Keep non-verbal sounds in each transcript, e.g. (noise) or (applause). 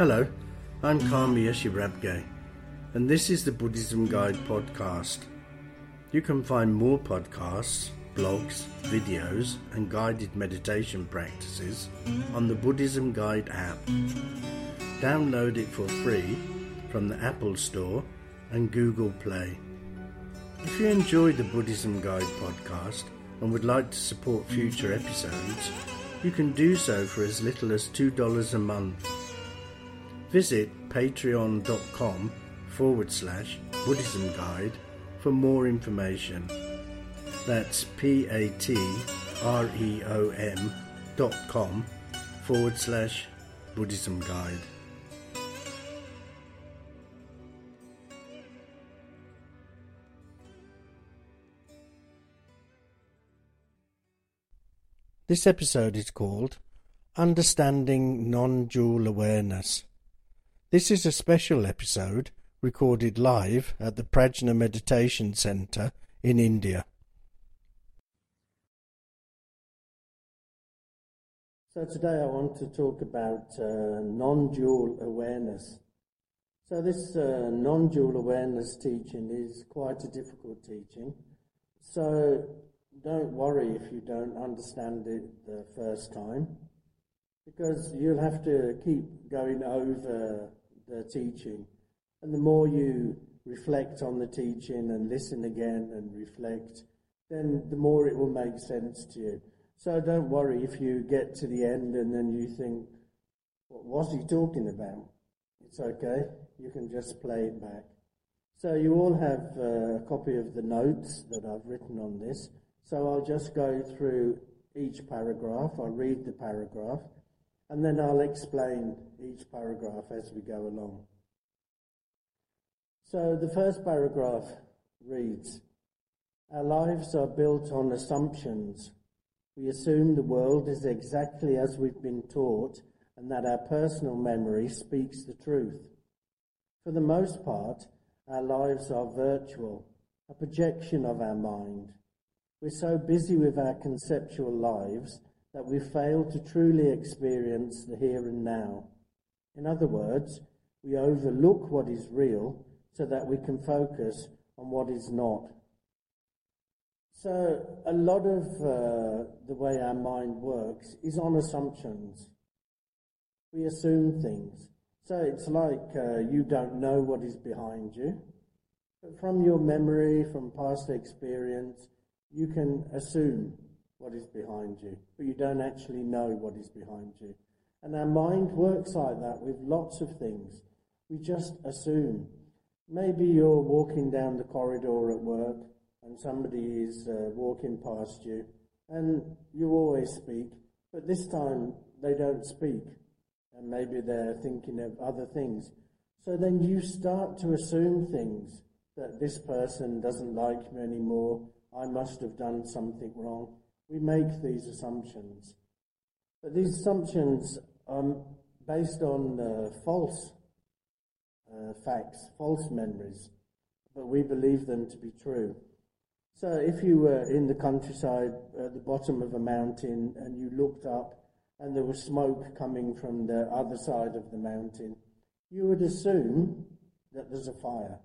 Hello, I'm Kami Rabge, and this is the Buddhism Guide podcast. You can find more podcasts, blogs, videos, and guided meditation practices on the Buddhism Guide app. Download it for free from the Apple Store and Google Play. If you enjoy the Buddhism Guide podcast and would like to support future episodes, you can do so for as little as $2 a month. Visit patreon.com forward slash Buddhism Guide for more information. That's P A T R E O N dot com forward slash Buddhism Guide. This episode is called Understanding Non Dual Awareness. This is a special episode recorded live at the Prajna Meditation Center in India. So, today I want to talk about uh, non dual awareness. So, this uh, non dual awareness teaching is quite a difficult teaching. So, don't worry if you don't understand it the first time, because you'll have to keep going over the teaching and the more you reflect on the teaching and listen again and reflect, then the more it will make sense to you. So don't worry if you get to the end and then you think, what was he talking about? It's okay. You can just play it back. So you all have uh, a copy of the notes that I've written on this. So I'll just go through each paragraph. I'll read the paragraph and then I'll explain each paragraph as we go along. So the first paragraph reads Our lives are built on assumptions. We assume the world is exactly as we've been taught and that our personal memory speaks the truth. For the most part, our lives are virtual, a projection of our mind. We're so busy with our conceptual lives that we fail to truly experience the here and now. In other words, we overlook what is real so that we can focus on what is not. So, a lot of uh, the way our mind works is on assumptions. We assume things. So, it's like uh, you don't know what is behind you. But from your memory, from past experience, you can assume what is behind you, but you don't actually know what is behind you. And our mind works like that with lots of things. We just assume Maybe you're walking down the corridor at work and somebody is uh, walking past you and you always speak, but this time they don't speak and maybe they're thinking of other things. So then you start to assume things that this person doesn't like me anymore, I must have done something wrong. We make these assumptions. But these assumptions are based on uh, false uh, facts, false memories, but we believe them to be true. So if you were in the countryside at the bottom of a mountain and you looked up and there was smoke coming from the other side of the mountain, you would assume that there's a fire.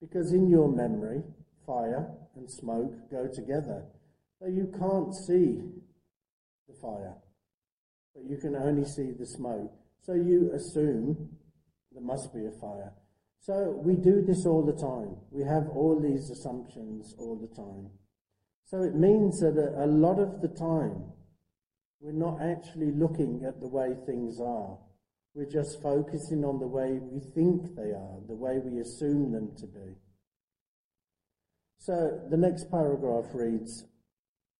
Because in your memory, fire and smoke go together. So you can't see the fire, but you can only see the smoke. So you assume there must be a fire. So we do this all the time. We have all these assumptions all the time. So it means that a, lot of the time we're not actually looking at the way things are. We're just focusing on the way we think they are, the way we assume them to be. So the next paragraph reads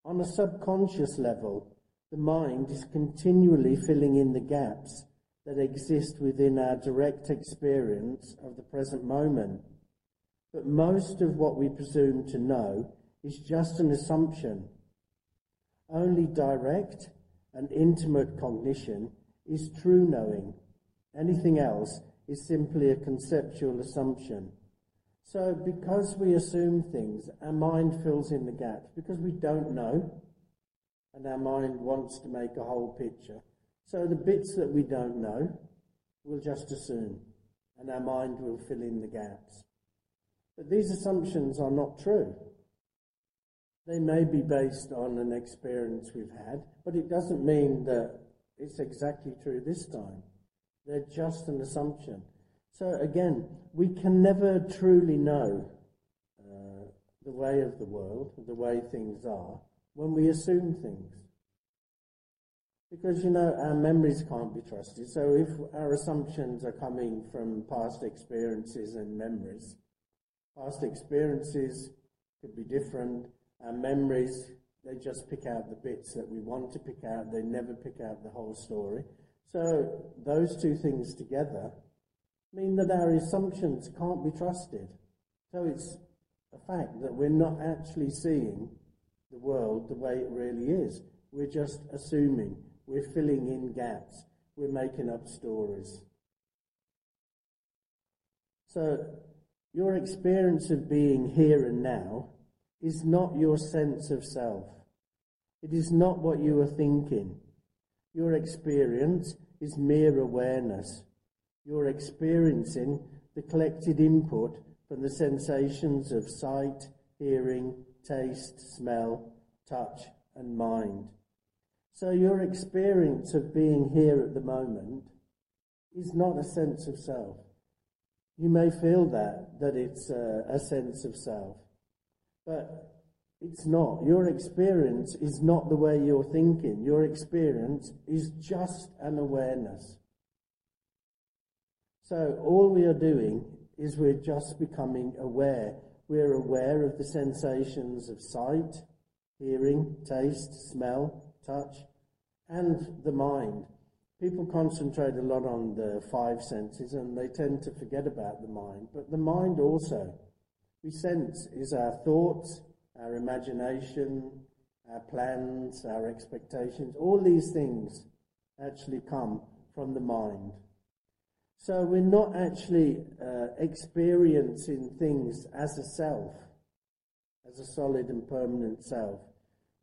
On a subconscious level, the mind is continually filling in the gaps that exist within our direct experience of the present moment. But most of what we presume to know is just an assumption. Only direct and intimate cognition is true knowing. Anything else is simply a conceptual assumption. So, because we assume things, our mind fills in the gaps because we don't know, and our mind wants to make a whole picture. So the bits that we don't know, We'll just assume, and our mind will fill in the gaps. But these assumptions are not true. They may be based on an experience we've had, but it doesn't mean that it's exactly true this time. They're just an assumption. So again, we can never truly know uh, the way of the world, the way things are, when we assume things. Because, you know, our memories can't be trusted. So if our assumptions are coming from past experiences and memories, past experiences could be different. Our memories, they just pick out the bits that we want to pick out. They never pick out the whole story. So those two things together mean that our assumptions can't be trusted. So it's a fact that we're not actually seeing the world the way it really is. We're just assuming. We're filling in gaps. We're making up stories. So your experience of being here and now is not your sense of self. It is not what you are thinking. Your experience is mere awareness. You're experiencing the collected input from the sensations of sight, hearing, taste, smell, touch, and mind. So your experience of being here at the moment is not a sense of self. You may feel that, that it's a, a sense of self, but it's not. Your experience is not the way you're thinking. Your experience is just an awareness. So all we are doing is we're just becoming aware. We're aware of the sensations of sight, hearing, taste, smell, touch, and the mind. People concentrate a lot on the five senses and they tend to forget about the mind. But the mind also, we sense, is our thoughts, our imagination, our plans, our expectations. All these things actually come from the mind. So we're not actually uh, experiencing things as a self, as a solid and permanent self.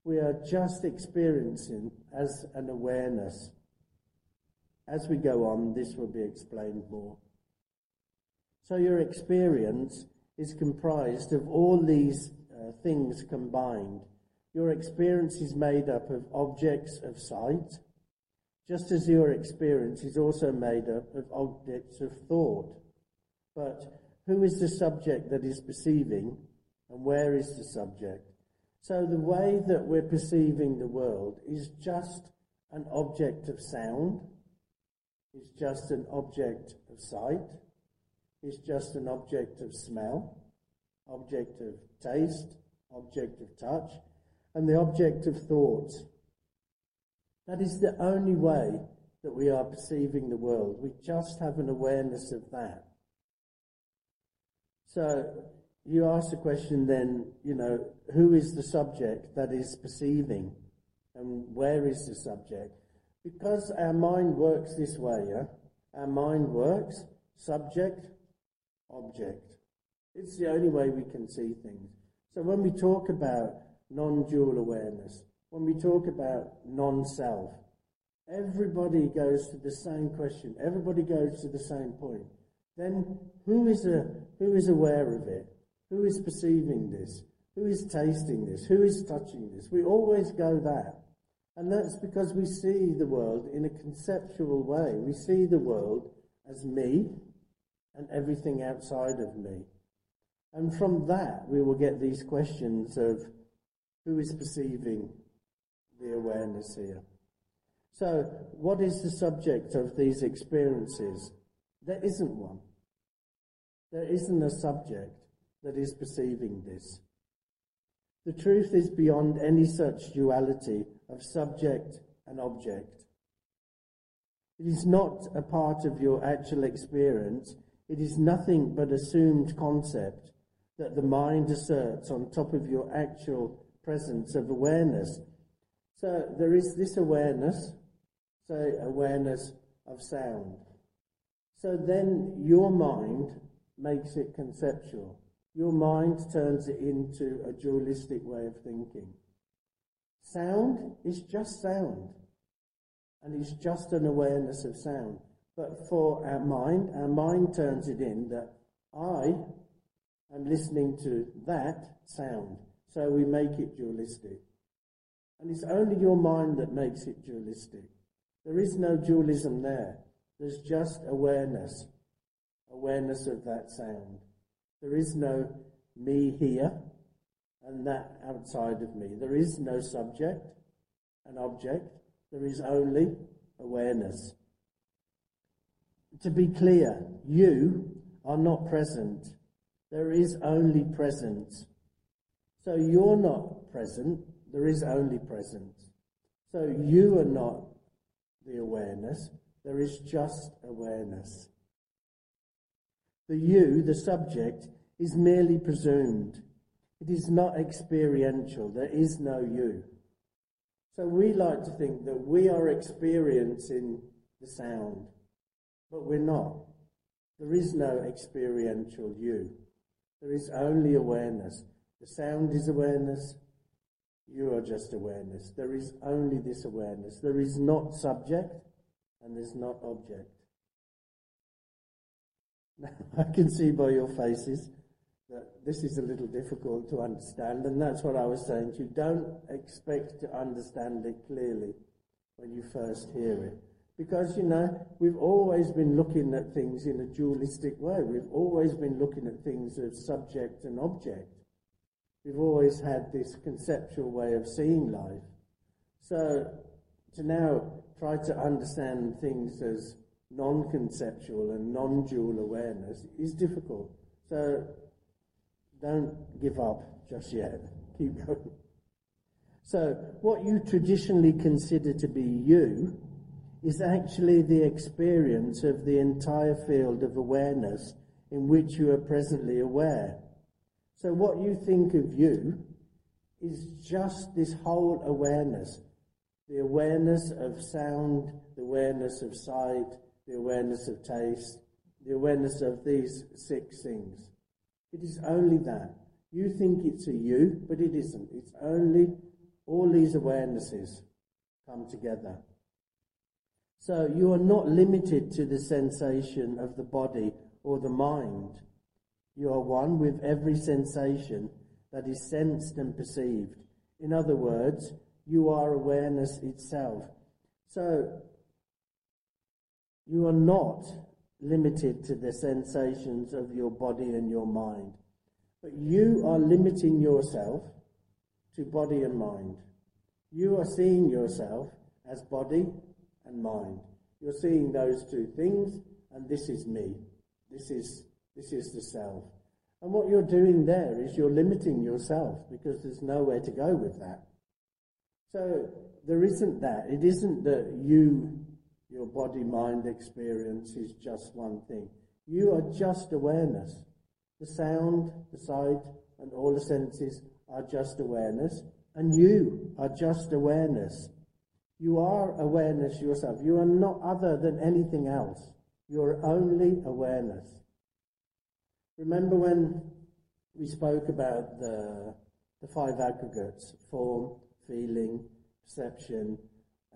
We are just experiencing as an awareness. As we go on, this will be explained more. So your experience is comprised of all these uh, things combined. Your experience is made up of objects of sight, just as your experience is also made up of objects of thought. But who is the subject that is perceiving, and where is the subject? So the way that we're perceiving the world is just an object of sound, is just an object of sight, is just an object of smell, object of taste, object of touch, and the object of thought. That is the only way that we are perceiving the world. We just have an awareness of that. So you ask the question then, you know, who is the subject that is perceiving and where is the subject? Because our mind works this way, yeah? Our mind works subject, object. It's the only way we can see things. So when we talk about non-dual awareness, when we talk about non-self, everybody goes to the same question. Everybody goes to the same point. Then who is a, who is aware of it? Who is perceiving this? Who is tasting this? Who is touching this? We always go that. And that's because we see the world in a conceptual way. We see the world as me and everything outside of me. And from that, we will get these questions of who is perceiving the awareness here. So, what is the subject of these experiences? There isn't one. There isn't a subject that is perceiving this. The truth is beyond any such duality of subject and object. It is not a part of your actual experience. It is nothing but assumed concept that the mind asserts on top of your actual presence of awareness. So there is this awareness, say awareness of sound. So then your mind makes it conceptual. Your mind turns it into a dualistic way of thinking. Sound is just sound, and it's just an awareness of sound. But for our mind, our mind turns it in that I am listening to that sound. So we make it dualistic. And it's only your mind that makes it dualistic. There is no dualism there. There's just awareness. Awareness of that sound. There is no me here and that outside of me. There is no subject and object. There is only awareness. To be clear, you are not present. There is only presence. So you're not present. There is only presence. So you are not the awareness. There is just awareness. The you, the subject, is merely presumed. It is not experiential. There is no you. So we like to think that we are experiencing the sound, but we're not. There is no experiential you. There is only awareness. The sound is awareness. You are just awareness. There is only this awareness. There is not subject and there's not object. (laughs) Now, I can see by your faces that this is a little difficult to understand, and that's what I was saying to you. Don't expect to understand it clearly when you first hear it. Because, you know, we've always been looking at things in a dualistic way. We've always been looking at things as subject and object. We've always had this conceptual way of seeing life. So, to now try to understand things as non-conceptual and non-dual awareness is difficult. So, don't give up just yet. Keep going. So, what you traditionally consider to be you is actually the experience of the entire field of awareness in which you are presently aware. So, what you think of you is just this whole awareness the awareness of sound, the awareness of sight, the awareness of taste, the awareness of these six things. It is only that. You think it's a you, but it isn't. It's only all these awarenesses come together. So you are not limited to the sensation of the body or the mind. You are one with every sensation that is sensed and perceived. In other words, you are awareness itself. So you are not limited to the sensations of your body and your mind. But you are limiting yourself to body and mind. You are seeing yourself as body and mind. You're seeing those two things, and this is me. This is, this is the self. And what you're doing there is you're limiting yourself because there's nowhere to go with that. So there isn't that. It isn't that you your body mind experience is just one thing. You are just awareness. The sound, the sight, and all the senses are just awareness, and you are just awareness. You are awareness yourself. You are not other than anything else. You're only awareness. Remember when we spoke about the, the five aggregates form, feeling, perception,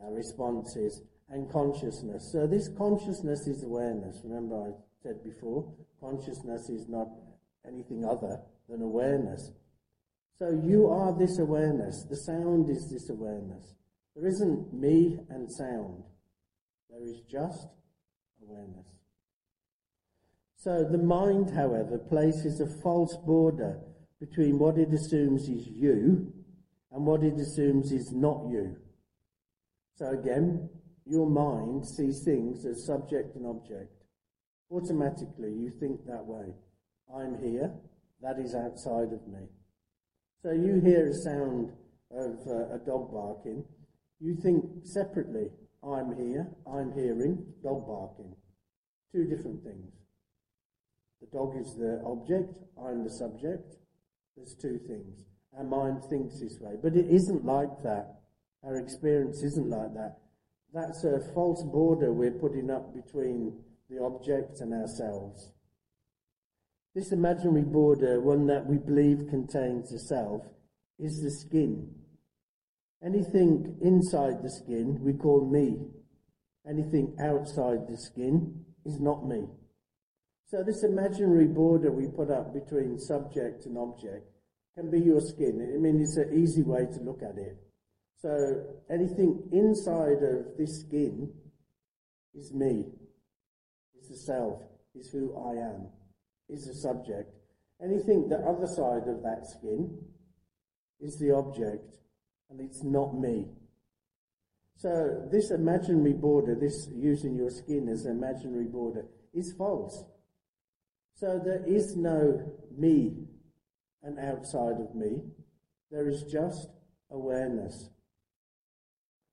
uh, responses, and consciousness. So this consciousness is awareness. Remember I said before, consciousness is not anything other than awareness. So you are this awareness. The sound is this awareness. There isn't me and sound. There is just awareness. So the mind, however, places a false border between what it assumes is you and what it assumes is not you. So again, your mind sees things as subject and object. Automatically, you think that way. I'm here, that is outside of me. So you hear a sound of uh, a dog barking, you think separately, I'm here, I'm hearing, dog barking. Two different things. The dog is the object, I'm the subject. There's two things. Our mind thinks this way, but it isn't like that. Our experience isn't like that. That's a false border we're putting up between the object and ourselves. This imaginary border, one that we believe contains the self, is the skin. Anything inside the skin we call me. Anything outside the skin is not me. So this imaginary border we put up between subject and object can be your skin. I mean, it's an easy way to look at it. So anything inside of this skin is me, is the self, is who I am, is the subject. Anything the other side of that skin is the object, and it's not me. So this imaginary border, this using your skin as an imaginary border, is false. So there is no me and outside of me. There is just awareness.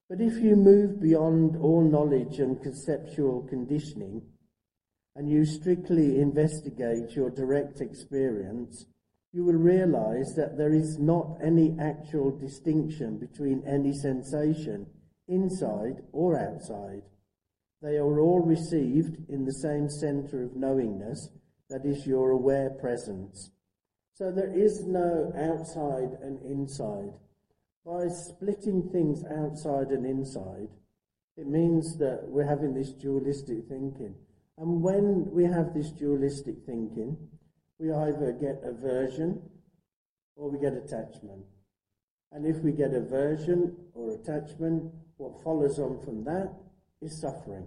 But if you move beyond all knowledge and conceptual conditioning, and you strictly investigate your direct experience, you will realize that there is not any actual distinction between any sensation, inside or outside. They are all received in the same center of knowingness, that is your aware presence. So there is no outside and inside by splitting things outside and inside, it means that we're having this dualistic thinking. And when we have this dualistic thinking, we either get aversion or we get attachment. And if we get aversion or attachment, what follows on from that is suffering.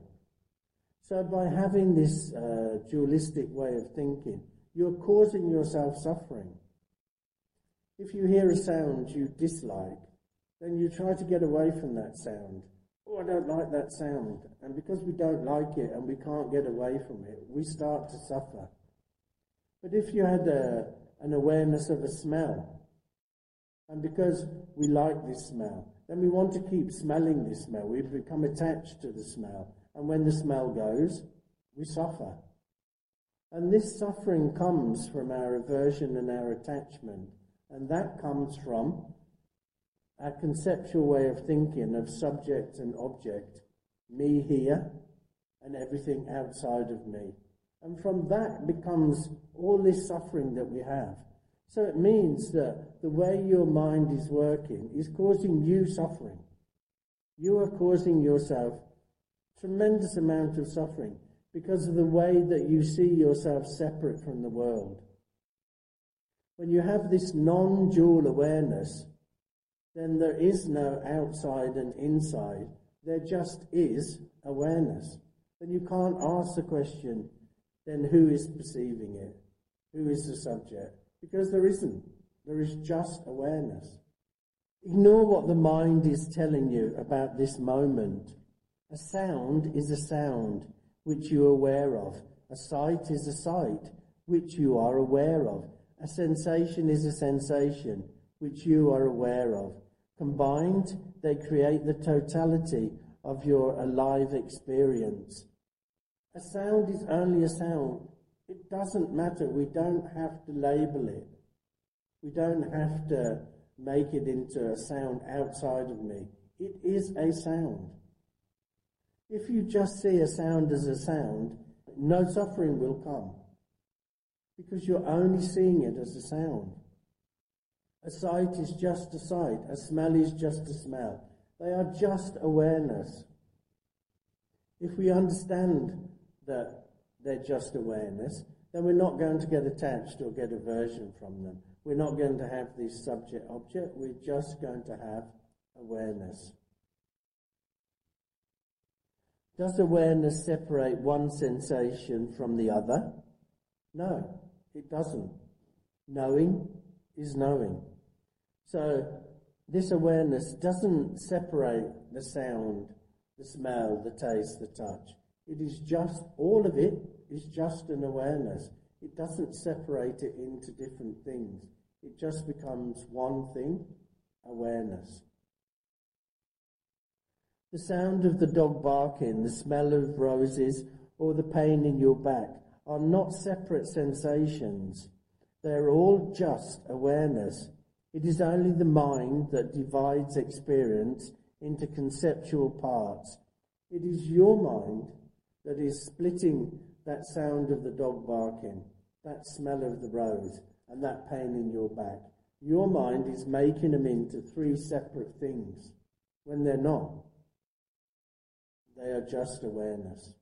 So by having this uh, dualistic way of thinking, you're causing yourself suffering. If you hear a sound you dislike, then you try to get away from that sound. Oh, I don't like that sound. And because we don't like it and we can't get away from it, we start to suffer. But if you had a, an awareness of a smell, and because we like this smell, then we want to keep smelling this smell. We become attached to the smell. And when the smell goes, we suffer. And this suffering comes from our aversion and our attachment. And that comes from a conceptual way of thinking of subject and object, me here and everything outside of me. And from that becomes all this suffering that we have. So it means that the way your mind is working is causing you suffering. You are causing yourself tremendous amount of suffering because of the way that you see yourself separate from the world. When you have this non-dual awareness, then there is no outside and inside. There just is awareness. Then you can't ask the question, then who is perceiving it? Who is the subject? Because there isn't. There is just awareness. Ignore what the mind is telling you about this moment. A sound is a sound which you are aware of. A sight is a sight which you are aware of. A sensation is a sensation which you are aware of. Combined, they create the totality of your alive experience. A sound is only a sound. It doesn't matter. We don't have to label it. We don't have to make it into a sound outside of me. It is a sound. If you just see a sound as a sound, no suffering will come because you're only seeing it as a sound. A sight is just a sight. A smell is just a smell. They are just awareness. If we understand that they're just awareness, then we're not going to get attached or get aversion from them. We're not going to have this subject object. We're just going to have awareness. Does awareness separate one sensation from the other? No, it doesn't. Knowing is knowing. So this awareness doesn't separate the sound, the smell, the taste, the touch. It is just, all of it is just an awareness. It doesn't separate it into different things. It just becomes one thing, awareness. The sound of the dog barking, the smell of roses, or the pain in your back are not separate sensations. They're all just awareness it is only the mind that divides experience into conceptual parts. It is your mind that is splitting that sound of the dog barking, that smell of the rose, and that pain in your back. Your mind is making them into three separate things when they're not. they are just awareness.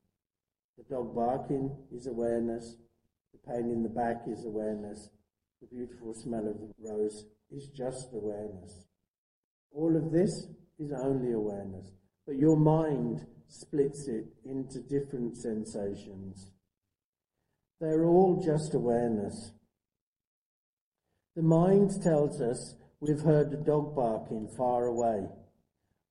The dog barking is awareness. The pain in the back is awareness. The beautiful smell of the rose is just awareness. All of this is only awareness. But your mind splits it into different sensations. They're all just awareness. The mind tells us we've heard a dog barking far away,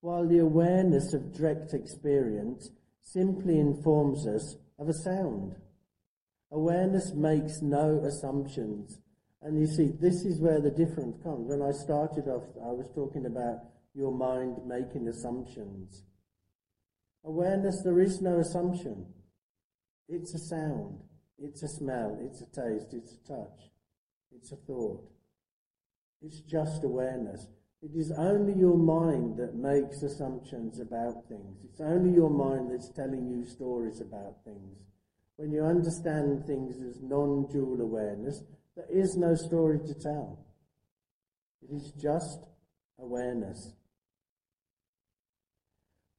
while the awareness of direct experience simply informs us of a sound. Awareness makes no assumptions. And you see, this is where the difference comes. When I started off, I was talking about your mind making assumptions. Awareness, there is no assumption. It's a sound, it's a smell, it's a taste, it's a touch, it's a thought. It's just awareness. It is only your mind that makes assumptions about things. It's only your mind that's telling you stories about things. When you understand things as non dual awareness, there is no story to tell. It is just awareness.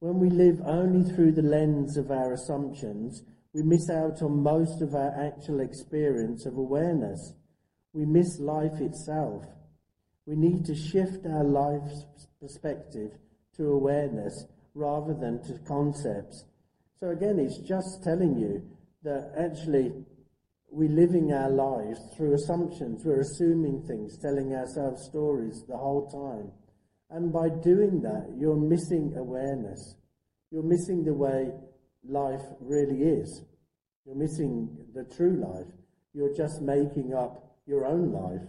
When we live only through the lens of our assumptions, we miss out on most of our actual experience of awareness. We miss life itself. We need to shift our life's perspective to awareness rather than to concepts. So again, it's just telling you that actually we're living our lives through assumptions. We're assuming things, telling ourselves stories the whole time. And by doing that, you're missing awareness. You're missing the way life really is. You're missing the true life. You're just making up your own life.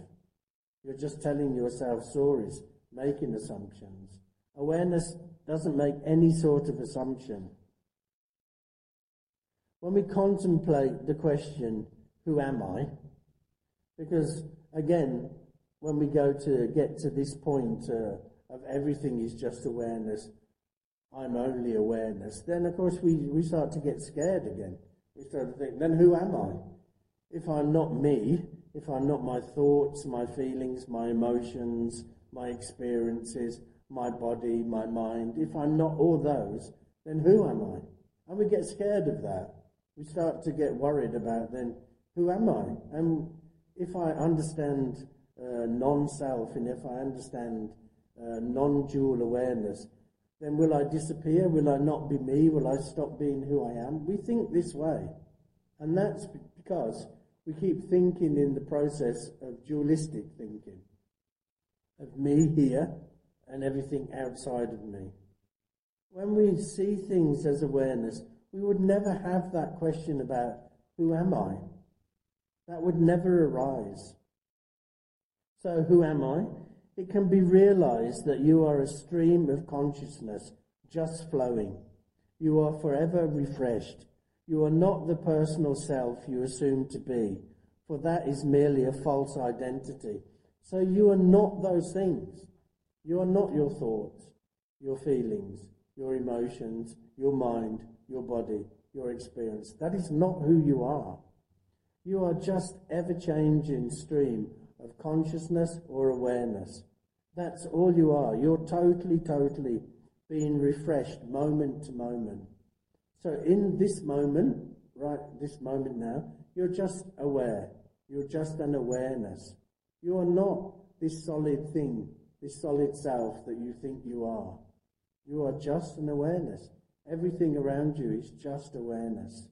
You're just telling yourself stories, making assumptions. Awareness doesn't make any sort of assumption. When we contemplate the question, who am I? Because again, when we go to get to this point, uh, of everything is just awareness, I'm only awareness, then of course we, we start to get scared again. We start to think, then who am I? If I'm not me, if I'm not my thoughts, my feelings, my emotions, my experiences, my body, my mind, if I'm not all those, then who am I? And we get scared of that. We start to get worried about then, who am I? And if I understand uh, non-self and if I understand uh, non-dual awareness, then will I disappear? Will I not be me? Will I stop being who I am? We think this way. And that's because we keep thinking in the process of dualistic thinking, of me here and everything outside of me. When we see things as awareness, we would never have that question about who am I? That would never arise. So who am I? It can be realized that you are a stream of consciousness just flowing. You are forever refreshed. You are not the personal self you assume to be, for that is merely a false identity. So you are not those things. You are not your thoughts, your feelings, your emotions, your mind, your body, your experience. That is not who you are. You are just ever changing stream of consciousness or awareness. That's all you are. You're totally, totally being refreshed moment to moment. So in this moment, right, this moment now, you're just aware. You're just an awareness. You are not this solid thing, this solid self that you think you are. You are just an awareness. Everything around you is just awareness.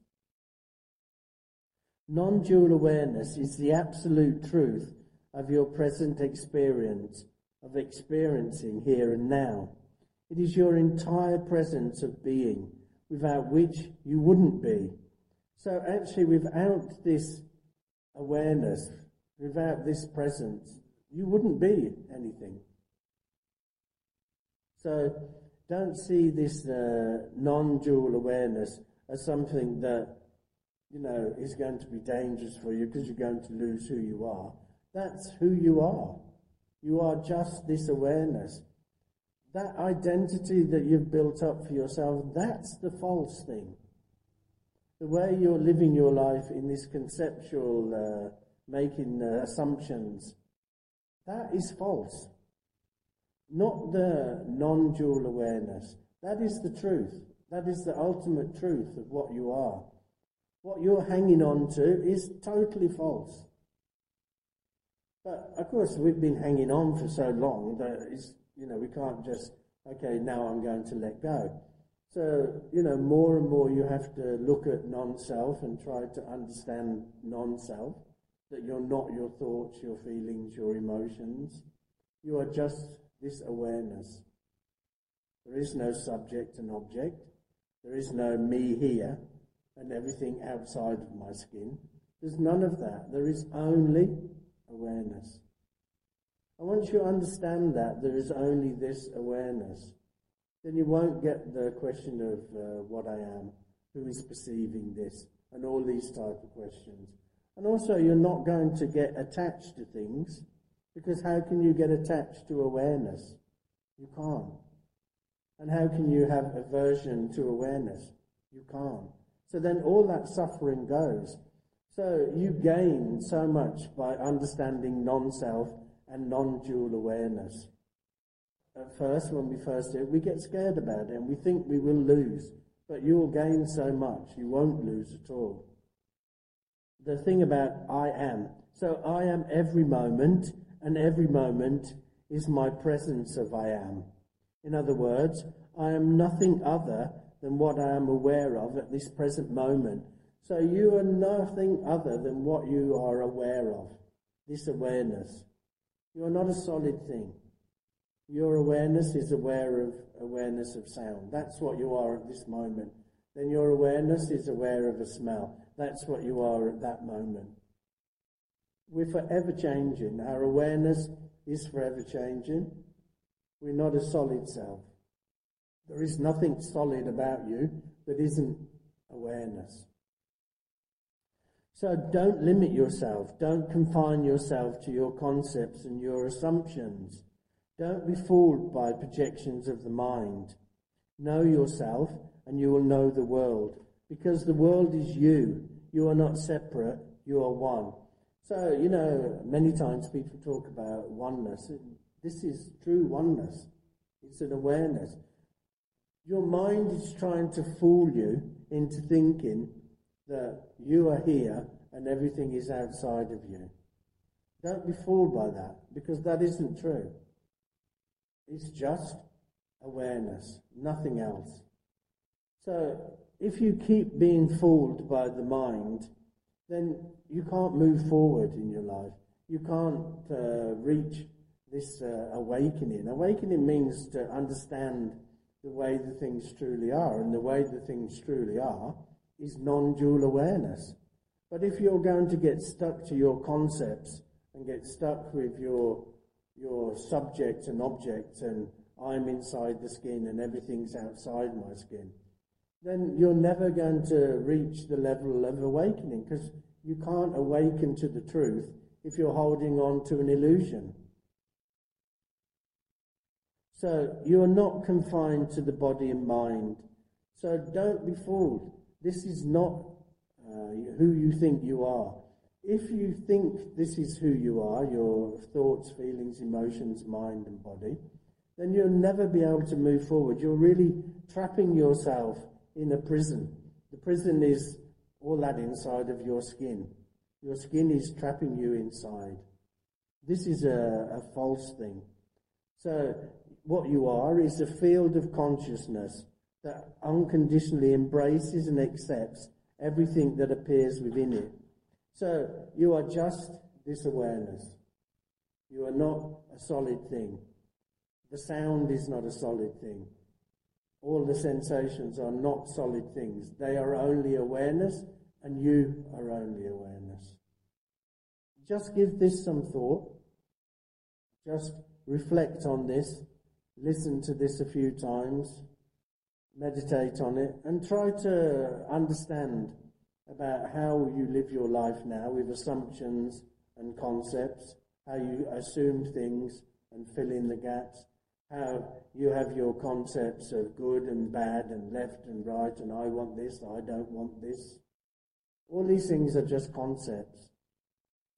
Non-dual awareness is the absolute truth of your present experience of experiencing here and now. It is your entire presence of being without which you wouldn't be. So actually without this awareness, without this presence, you wouldn't be anything. So don't see this uh, non-dual awareness as something that, you know, is going to be dangerous for you because you're going to lose who you are. That's who you are. You are just this awareness. That identity that you've built up for yourself, that's the false thing. The way you're living your life in this conceptual, uh, making uh, assumptions, that is false. Not the non-dual awareness. That is the truth. That is the ultimate truth of what you are. What you're hanging on to is totally false. But of course, we've been hanging on for so long that it's, you know, we can't just, okay, now I'm going to let go. So, you know, more and more you have to look at non self and try to understand non self, that you're not your thoughts, your feelings, your emotions. You are just this awareness. There is no subject and object. There is no me here and everything outside of my skin. There's none of that. There is only awareness. And once you understand that there is only this awareness, then you won't get the question of uh, what I am, who is perceiving this, and all these type of questions. And also, you're not going to get attached to things, because how can you get attached to awareness? You can't. And how can you have aversion to awareness? You can't. So then all that suffering goes. So you gain so much by understanding non-self and non-dual awareness. At first, when we first do it, we get scared about it and we think we will lose. But you will gain so much, you won't lose at all. The thing about I am. So I am every moment, and every moment is my presence of I am. In other words, I am nothing other than what I am aware of at this present moment. So you are nothing other than what you are aware of, this awareness. You are not a solid thing. Your awareness is aware of awareness of sound. That's what you are at this moment. Then your awareness is aware of a smell. That's what you are at that moment. We're forever changing. Our awareness is forever changing. We're not a solid self. There is nothing solid about you that isn't awareness. So don't limit yourself. Don't confine yourself to your concepts and your assumptions. Don't be fooled by projections of the mind. Know yourself and you will know the world. Because the world is you. You are not separate. You are one. So, you know, many times people talk about oneness. This is true oneness. It's an awareness. Your mind is trying to fool you into thinking that you are here and everything is outside of you. Don't be fooled by that because that isn't true. It's just awareness, nothing else. So if you keep being fooled by the mind, then you can't move forward in your life. You can't uh, reach this uh, awakening. Awakening means to understand the way the things truly are. And the way the things truly are is non-dual awareness. But if you're going to get stuck to your concepts and get stuck with your, your subject and object and I'm inside the skin and everything's outside my skin, then you're never going to reach the level of awakening because you can't awaken to the truth if you're holding on to an illusion. So you're not confined to the body and mind. So don't be fooled. This is not uh, who you think you are. If you think this is who you are, your thoughts, feelings, emotions, mind, and body, then you'll never be able to move forward. You're really trapping yourself in a prison. The prison is all that inside of your skin. Your skin is trapping you inside. This is a, a false thing. So what you are is a field of consciousness that unconditionally embraces and accepts everything that appears within it. So you are just this awareness. You are not a solid thing. The sound is not a solid thing. All the sensations are not solid things. They are only awareness, and you are only awareness. Just give this some thought. Just reflect on this listen to this a few times, meditate on it, and try to understand about how you live your life now with assumptions and concepts, how you assume things and fill in the gaps, how you have your concepts of good and bad and left and right and I want this, I don't want this. All these things are just concepts.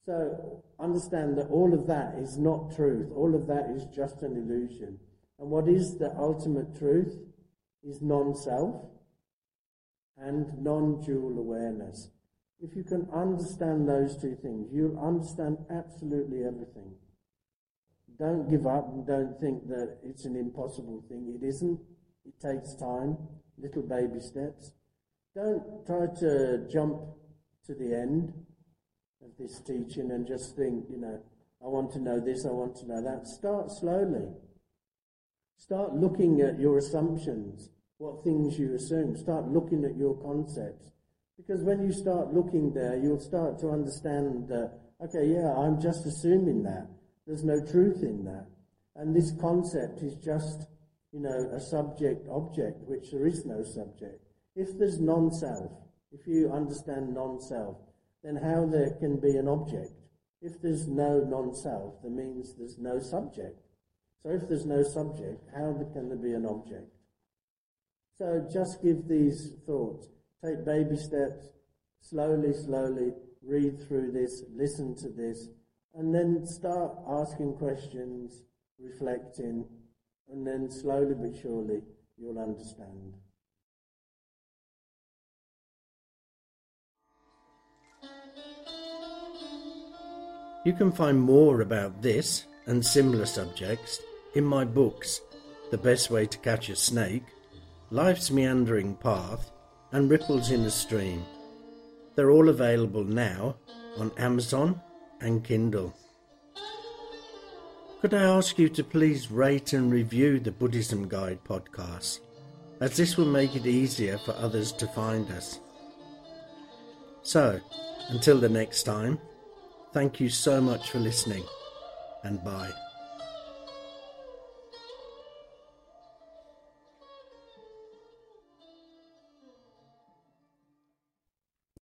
So understand that all of that is not truth. All of that is just an illusion. And what is the ultimate truth is non-self, and non-dual awareness. If you can understand those two things, you'll understand absolutely everything. Don't give up and don't think that it's an impossible thing. It isn't. It takes time, little baby steps. Don't try to jump to the end of this teaching and just think, you know, I want to know this, I want to know that. Start slowly. Start looking at your assumptions, what things you assume. Start looking at your concepts. Because when you start looking there, you'll start to understand that, okay, yeah, I'm just assuming that. There's no truth in that. And this concept is just, you know, a subject object, which there is no subject. If there's non self, if you understand non self, then how there can be an object? If there's no non self, that means there's no subject. So if there's no subject, how can there be an object? So just give these thoughts. Take baby steps, slowly, slowly, read through this, listen to this, and then start asking questions, reflecting, and then slowly but surely you'll understand. You can find more about this and similar subjects in my books The Best Way to Catch a Snake, Life's Meandering Path, and Ripples in a Stream. They're all available now on Amazon and Kindle. Could I ask you to please rate and review the Buddhism Guide podcast, as this will make it easier for others to find us. So, until the next time, thank you so much for listening, and bye.